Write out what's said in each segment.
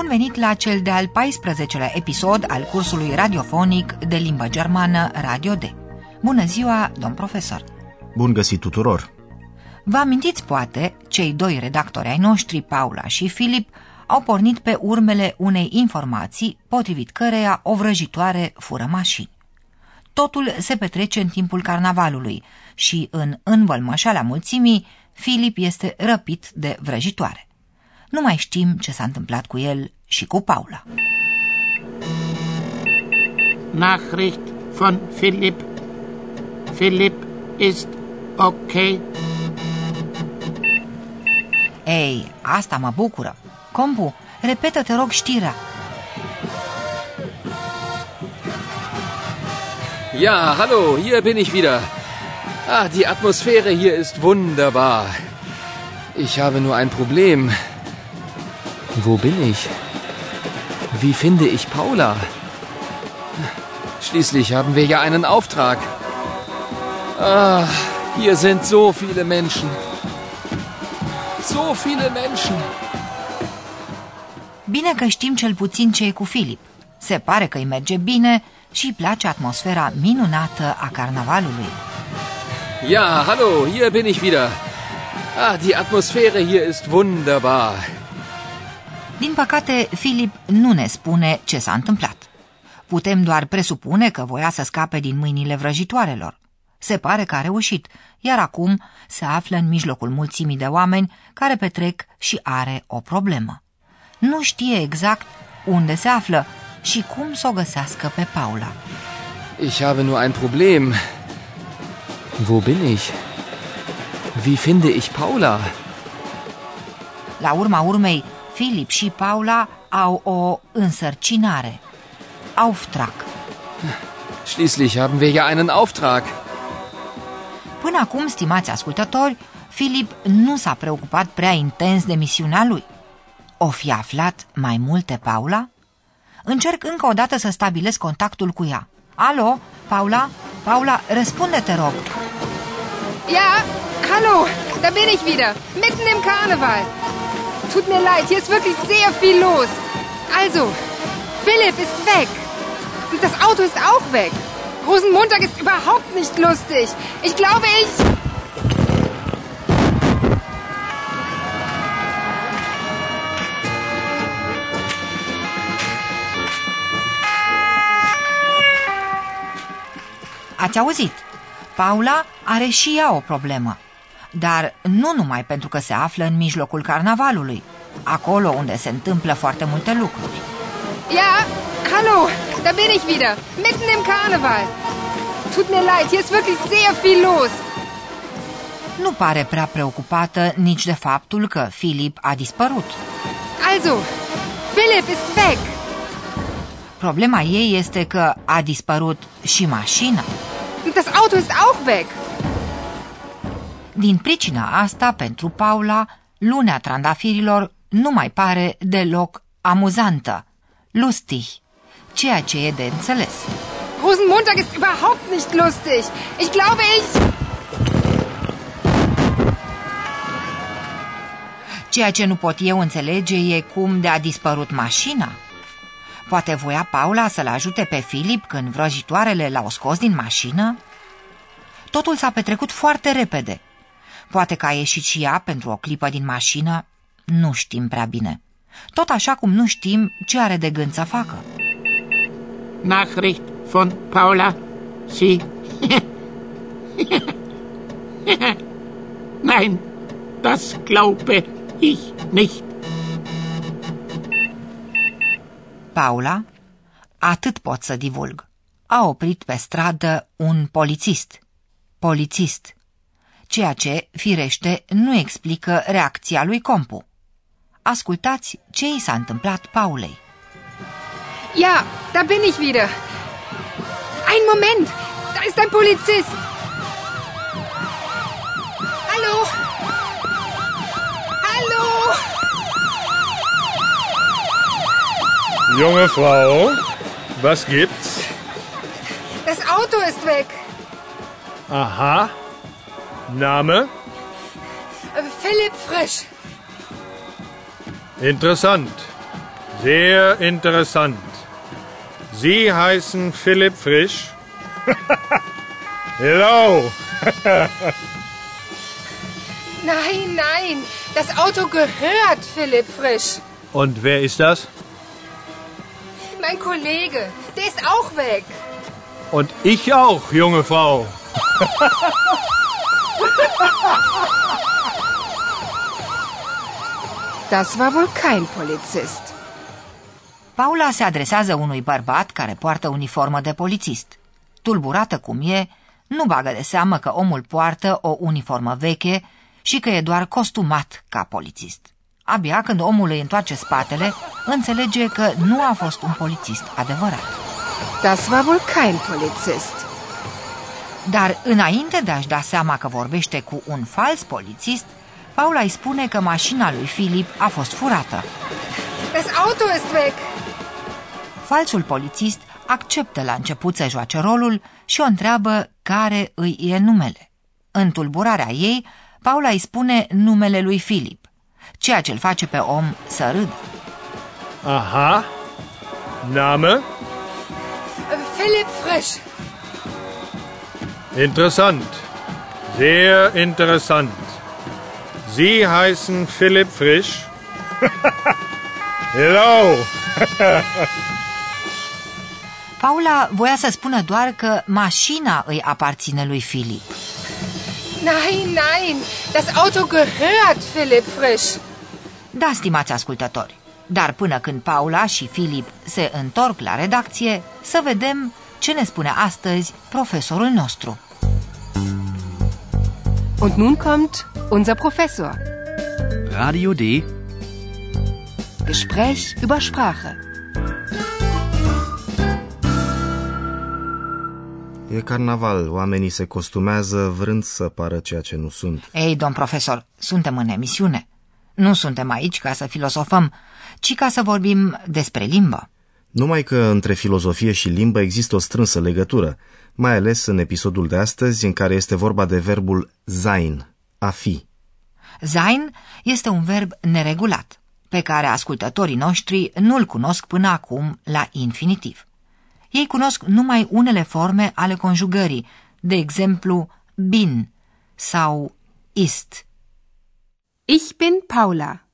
Bun venit la cel de-al 14-lea episod al cursului radiofonic de limbă germană Radio D. Bună ziua, domn profesor! Bun găsit tuturor! Vă amintiți, poate, cei doi redactori ai noștri, Paula și Filip, au pornit pe urmele unei informații potrivit căreia o vrăjitoare fură mașini. Totul se petrece în timpul carnavalului și, în învălmășala mulțimii, Filip este răpit de vrăjitoare. Nu mai știm ce s-a întâmplat cu el și cu Paula. Nachricht von Philipp. Philipp ist okay. Ei, asta mă bucură. Compu, repetă, te rog, știrea. Ja, hallo, hier bin ich wieder. Ah, die Atmosphäre hier ist wunderbar. Ich habe nur ein Problem. Wo bin ich? Wie finde ich Paula? Schließlich haben wir ja einen Auftrag. Ah, hier sind so viele Menschen. So viele Menschen. Bine că știm cel puțin ce e cu Filip. Se pare că îi merge bine și îi place atmosfera minunată a carnavalului. Ja, hallo, hier bin ich wieder. Ah, die Atmosphäre hier ist wunderbar. Din păcate, Filip nu ne spune ce s-a întâmplat. Putem doar presupune că voia să scape din mâinile vrăjitoarelor. Se pare că a reușit, iar acum se află în mijlocul mulțimii de oameni care petrec și are o problemă. Nu știe exact unde se află și cum să o găsească pe Paula. Ich habe nur ein Problem. Wo bin ich? Wie finde ich Paula? La urma urmei, Filip și Paula au o însărcinare. Auftrag. Schließlich haben wir ja einen Auftrag. Până acum, stimați ascultători, Filip nu s-a preocupat prea intens de misiunea lui. O fi aflat mai multe Paula? Încerc încă o dată să stabilesc contactul cu ea. Alo, Paula? Paula, răspunde, te rog. Ja, hallo, da bin ich wieder, mitten im Karneval. Tut mir leid, hier ist wirklich sehr viel los. Also, Philipp ist weg. Und das Auto ist auch weg. Rosenmontag ist überhaupt nicht lustig. Ich glaube, ich... Ați auzit? Paula are și ea o problemă. Dar nu numai pentru că se află în mijlocul carnavalului, acolo unde se întâmplă foarte multe lucruri. Ja, hallo, da bin ich wieder, mitten im Karneval. Tut mir leid, hier ist wirklich sehr viel los. Nu pare prea preocupată nici de faptul că Filip a dispărut. Also, Philipp ist weg. Problema ei este că a dispărut și mașina. Und das Auto ist auch weg. Din pricina asta, pentru Paula, lunea trandafirilor nu mai pare deloc amuzantă, lustig, ceea ce e de înțeles. Rosenmontag ist überhaupt nicht lustig. Ich glaube, ich... Ceea ce nu pot eu înțelege e cum de a dispărut mașina. Poate voia Paula să-l ajute pe Filip când vrăjitoarele l-au scos din mașină? Totul s-a petrecut foarte repede. Poate că a ieșit și ea pentru o clipă din mașină, nu știm prea bine. Tot așa cum nu știm ce are de gând să facă. Nachricht von Paula. Sie. Nein, das glaube ich nicht. Paula, atât pot să divulg, a oprit pe stradă un polițist. Polițist. Ceea ce, firește, nu explică reacția lui Compu. Ascultați ce i s-a întâmplat Paulei. Ja, da bin ich wieder. Ein Moment! Da ist ein Polizist! Hallo? Hallo? Junge Frau, was gibt's? Das Auto ist weg. Aha. Name? Äh, Philipp Frisch. Interessant. Sehr interessant. Sie heißen Philipp Frisch? Hello. Nein, nein. Das Auto gehört Philipp Frisch. Und wer ist das? Mein Kollege. Der ist auch weg. Und ich auch, junge Frau. Das war wohl kein Polizist. Paula se adresează unui bărbat care poartă uniformă de polițist. Tulburată cum e, nu bagă de seamă că omul poartă o uniformă veche și că e doar costumat ca polițist. Abia când omul îi întoarce spatele, înțelege că nu a fost un polițist adevărat. Das war wohl kein Polizist. Dar înainte de a-și da seama că vorbește cu un fals polițist, Paula îi spune că mașina lui Filip a fost furată. Das Auto ist weg. Falsul polițist acceptă la început să joace rolul și o întreabă care îi e numele. În tulburarea ei, Paula îi spune numele lui Filip, ceea ce îl face pe om să râdă. Aha. Name? Äh, Philipp Frisch. Interessant. Sehr interessant. Sie heißen Philipp Frisch? Hello. Paula voia să spună doar că mașina îi aparține lui Filip. Nein, nein. Das Auto gehört Philipp Frisch. Da, stimați ascultători, dar până când Paula și Filip se întorc la redacție, să vedem ce ne spune astăzi profesorul nostru. Und nun kommt unser Professor. Radio D. Gespräch über Sprache. E carnaval, oamenii se costumează vrând să pară ceea ce nu sunt. Ei, domn profesor, suntem în emisiune. Nu suntem aici ca să filosofăm, ci ca să vorbim despre limbă. Numai că între filozofie și limbă există o strânsă legătură, mai ales în episodul de astăzi în care este vorba de verbul sein, a fi. Sein este un verb neregulat, pe care ascultătorii noștri nu-l cunosc până acum la infinitiv. Ei cunosc numai unele forme ale conjugării, de exemplu bin sau ist. Ich bin Paula.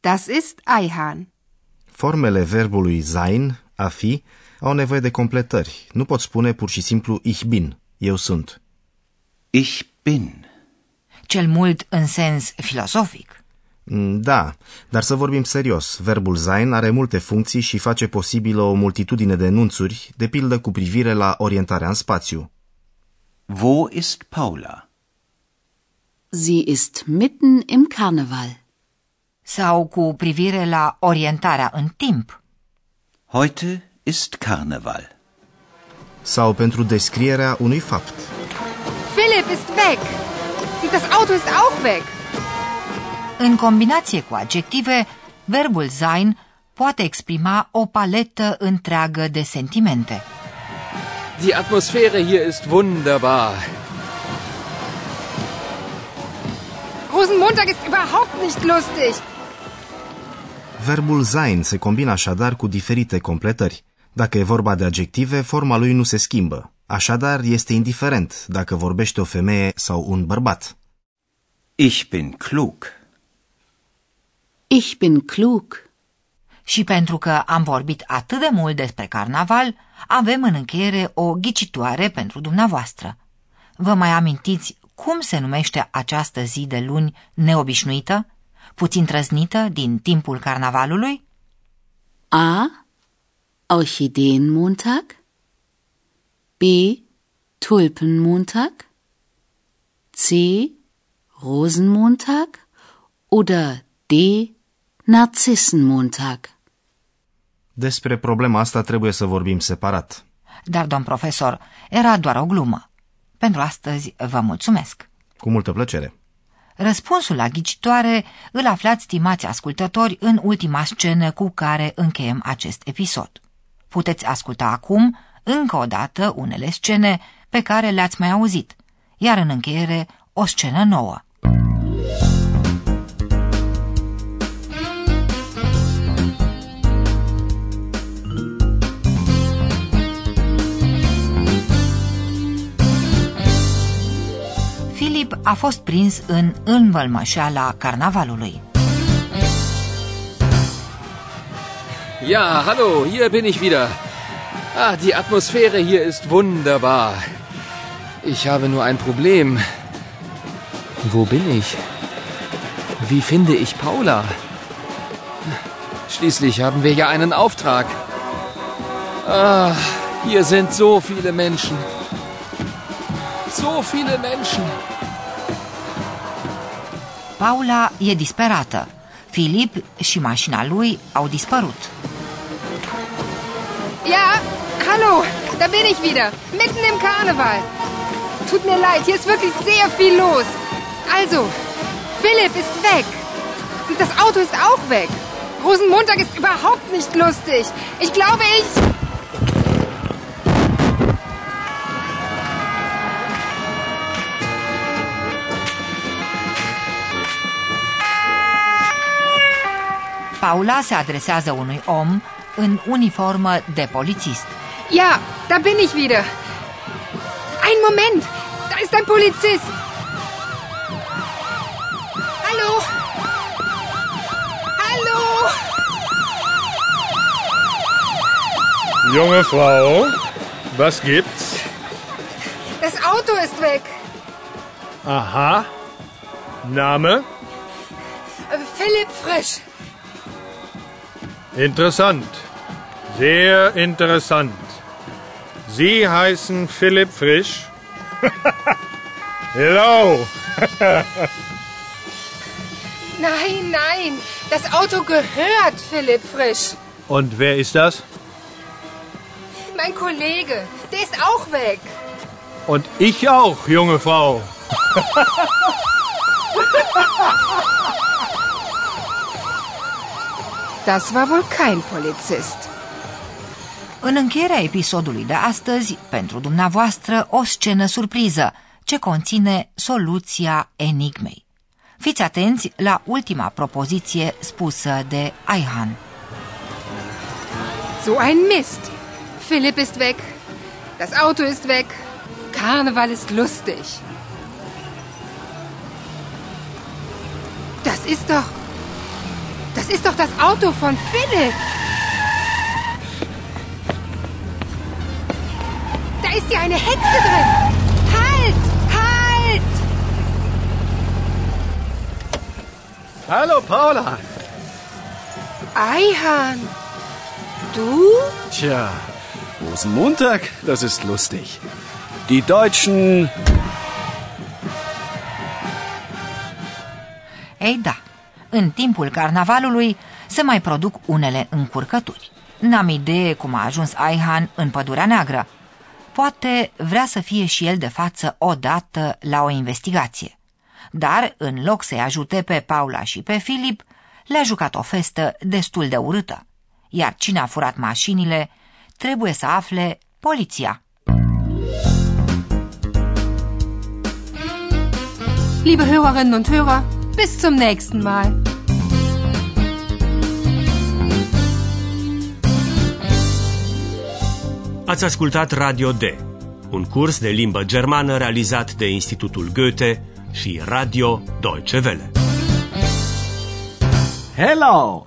Das ist Eihahn. Formele verbului sein, a fi, au nevoie de completări. Nu pot spune pur și simplu ich bin, eu sunt. Ich bin. Cel mult în sens filosofic. Mm, Da, dar să vorbim serios, verbul sein are multe funcții și face posibilă o multitudine de enunțuri, de pildă cu privire la orientarea în spațiu. Wo ist Paula? Sie ist mitten im Karneval. Sau cu privire la orientarea în timp. Heute ist Karneval. Sau pentru descrierea unui fapt. Philipp ist weg. Und das Auto ist auch weg. În combinație cu adjective, verbul sein poate exprima o paletă întreagă de sentimente. Die Atmosphäre hier ist wunderbar. Rosenmontag ist überhaupt nicht lustig. Verbul sein se combină așadar cu diferite completări. Dacă e vorba de adjective, forma lui nu se schimbă. Așadar, este indiferent dacă vorbește o femeie sau un bărbat. Ich bin klug. Ich bin klug. Și pentru că am vorbit atât de mult despre carnaval, avem în încheiere o ghicitoare pentru dumneavoastră. Vă mai amintiți cum se numește această zi de luni neobișnuită, puțin trăznită din timpul carnavalului? A. Orchideenmontag. B. Tulpenmontag. C. Rosenmontag. Oder D. Narzissenmontag. Despre problema asta trebuie să vorbim separat. Dar, domn profesor, era doar o glumă. Pentru astăzi vă mulțumesc. Cu multă plăcere. Răspunsul la ghicitoare îl aflați, stimați ascultători, în ultima scenă cu care încheiem acest episod. Puteți asculta acum, încă o dată, unele scene pe care le-ați mai auzit, iar în încheiere o scenă nouă. Filip a fost prins în învălmășeala carnavalului. Ja, hallo, hier bin ich wieder. Ah, die Atmosphäre hier ist wunderbar. Ich habe nur ein Problem. Wo bin ich? Wie finde ich Paula? Schließlich haben wir ja einen Auftrag. Ah, hier sind so viele Menschen. So viele Menschen. Paula e disperată. Filip și mașina lui au dispărut. Ja, hallo, da bin ich wieder, mitten im Karneval. Tut mir leid, hier ist wirklich sehr viel los. Also, Philipp ist weg. Und das Auto ist auch weg. Rosenmontag ist überhaupt nicht lustig. Ich glaube, ich... Paula se adresează unui om în uniformă de polițist. Ja, da bin ich wieder. Ein Moment, da ist ein Polizist. Hallo? Hallo? Junge Frau, was gibt's? Das Auto ist weg. Aha. Name? Äh, Philipp Frisch. Interessant. Sehr interessant. Sie heißen Philipp Frisch? Hello. Nein, nein, das Auto gehört Philipp Frisch. Und wer ist das? Mein Kollege, der ist auch weg. Und ich auch, junge Frau. Das war wohl kein Polizist. În încheierea episodului de astăzi, pentru dumneavoastră, o scenă surpriză ce conține soluția enigmei. Fiți atenți la ultima propoziție spusă de Aihan. So ein Mist. Philipp ist weg. Das Auto ist weg. Karneval ist lustig. Das ist doch. Das ist doch das Auto von Philipp. Da ist ja eine Hexe drin. Halt! Halt! Hallo, Paula. Eihan. Du? Tja, Rosenmontag, das ist lustig. Die Deutschen. În timpul carnavalului se mai produc unele încurcături. N-am idee cum a ajuns Aihan în Pădurea Neagră. Poate vrea să fie și el de față odată la o investigație. Dar, în loc să-i ajute pe Paula și pe Filip, le-a jucat o festă destul de urâtă. Iar cine a furat mașinile trebuie să afle poliția. Liebe Hörerinnen und Hörer, bis zum nächsten Mal. Ați ascultat Radio D, un curs de limbă germană realizat de Institutul Goethe și Radio Deutsche Welle. Hello!